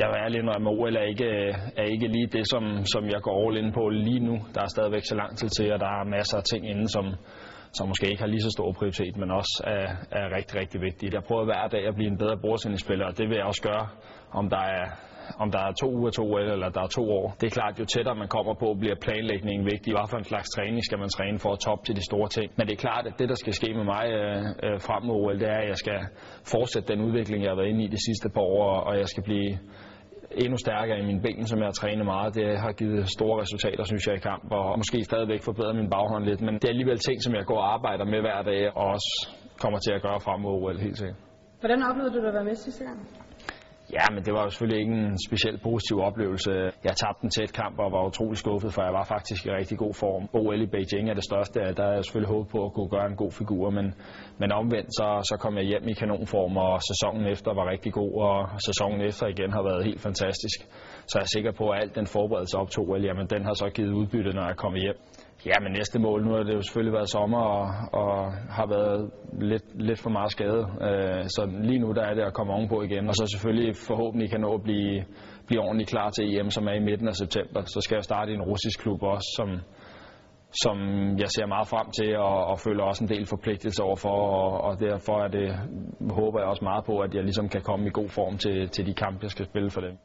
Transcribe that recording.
Jeg vil ærlig indrømme, at OL er ikke, øh, er ikke lige det, som, som jeg går all in på lige nu. Der er stadigvæk så lang tid til, og der er masser af ting inden, som, som måske ikke har lige så stor prioritet, men også er, er rigtig, rigtig vigtigt. Jeg prøver hver dag at blive en bedre bordtennisspiller, og det vil jeg også gøre, om der er om der er to uger to OL, eller der er to år. Det er klart, jo tættere man kommer på, bliver planlægningen vigtig. Hvad for en slags træning skal man træne for at toppe til de store ting. Men det er klart, at det, der skal ske med mig øh, øh, frem mod OL, det er, at jeg skal fortsætte den udvikling, jeg har været inde i de sidste par år, og jeg skal blive endnu stærkere i mine ben, som jeg har trænet meget. Det har givet store resultater, synes jeg, i kamp, og måske stadigvæk forbedret min baghånd lidt. Men det er alligevel ting, som jeg går og arbejder med hver dag, og også kommer til at gøre frem mod OL helt sikkert. Hvordan oplevede du at være med sidste gang? Ja, men det var jo selvfølgelig ikke en specielt positiv oplevelse. Jeg tabte en tæt kamp og var utrolig skuffet, for jeg var faktisk i rigtig god form. OL i Beijing er det største, der er jeg selvfølgelig håbet på at kunne gøre en god figur, men, men omvendt så, så kom jeg hjem i kanonform, og sæsonen efter var rigtig god, og sæsonen efter igen har været helt fantastisk. Så jeg er sikker på, at alt den forberedelse op til OL, jamen den har så givet udbytte, når jeg kommer hjem. Ja, men næste mål, nu har det jo selvfølgelig været sommer og, og har været lidt, lidt for meget skade. Øh, så lige nu der er det at komme ovenpå igen, og så selvfølgelig forhåbentlig kan nå at blive, blive ordentligt klar til EM, som er i midten af september. Så skal jeg starte i en russisk klub også, som, som jeg ser meget frem til, og, og føler også en del forpligtelse overfor, og, og derfor er det, håber jeg også meget på, at jeg ligesom kan komme i god form til, til de kampe, jeg skal spille for dem.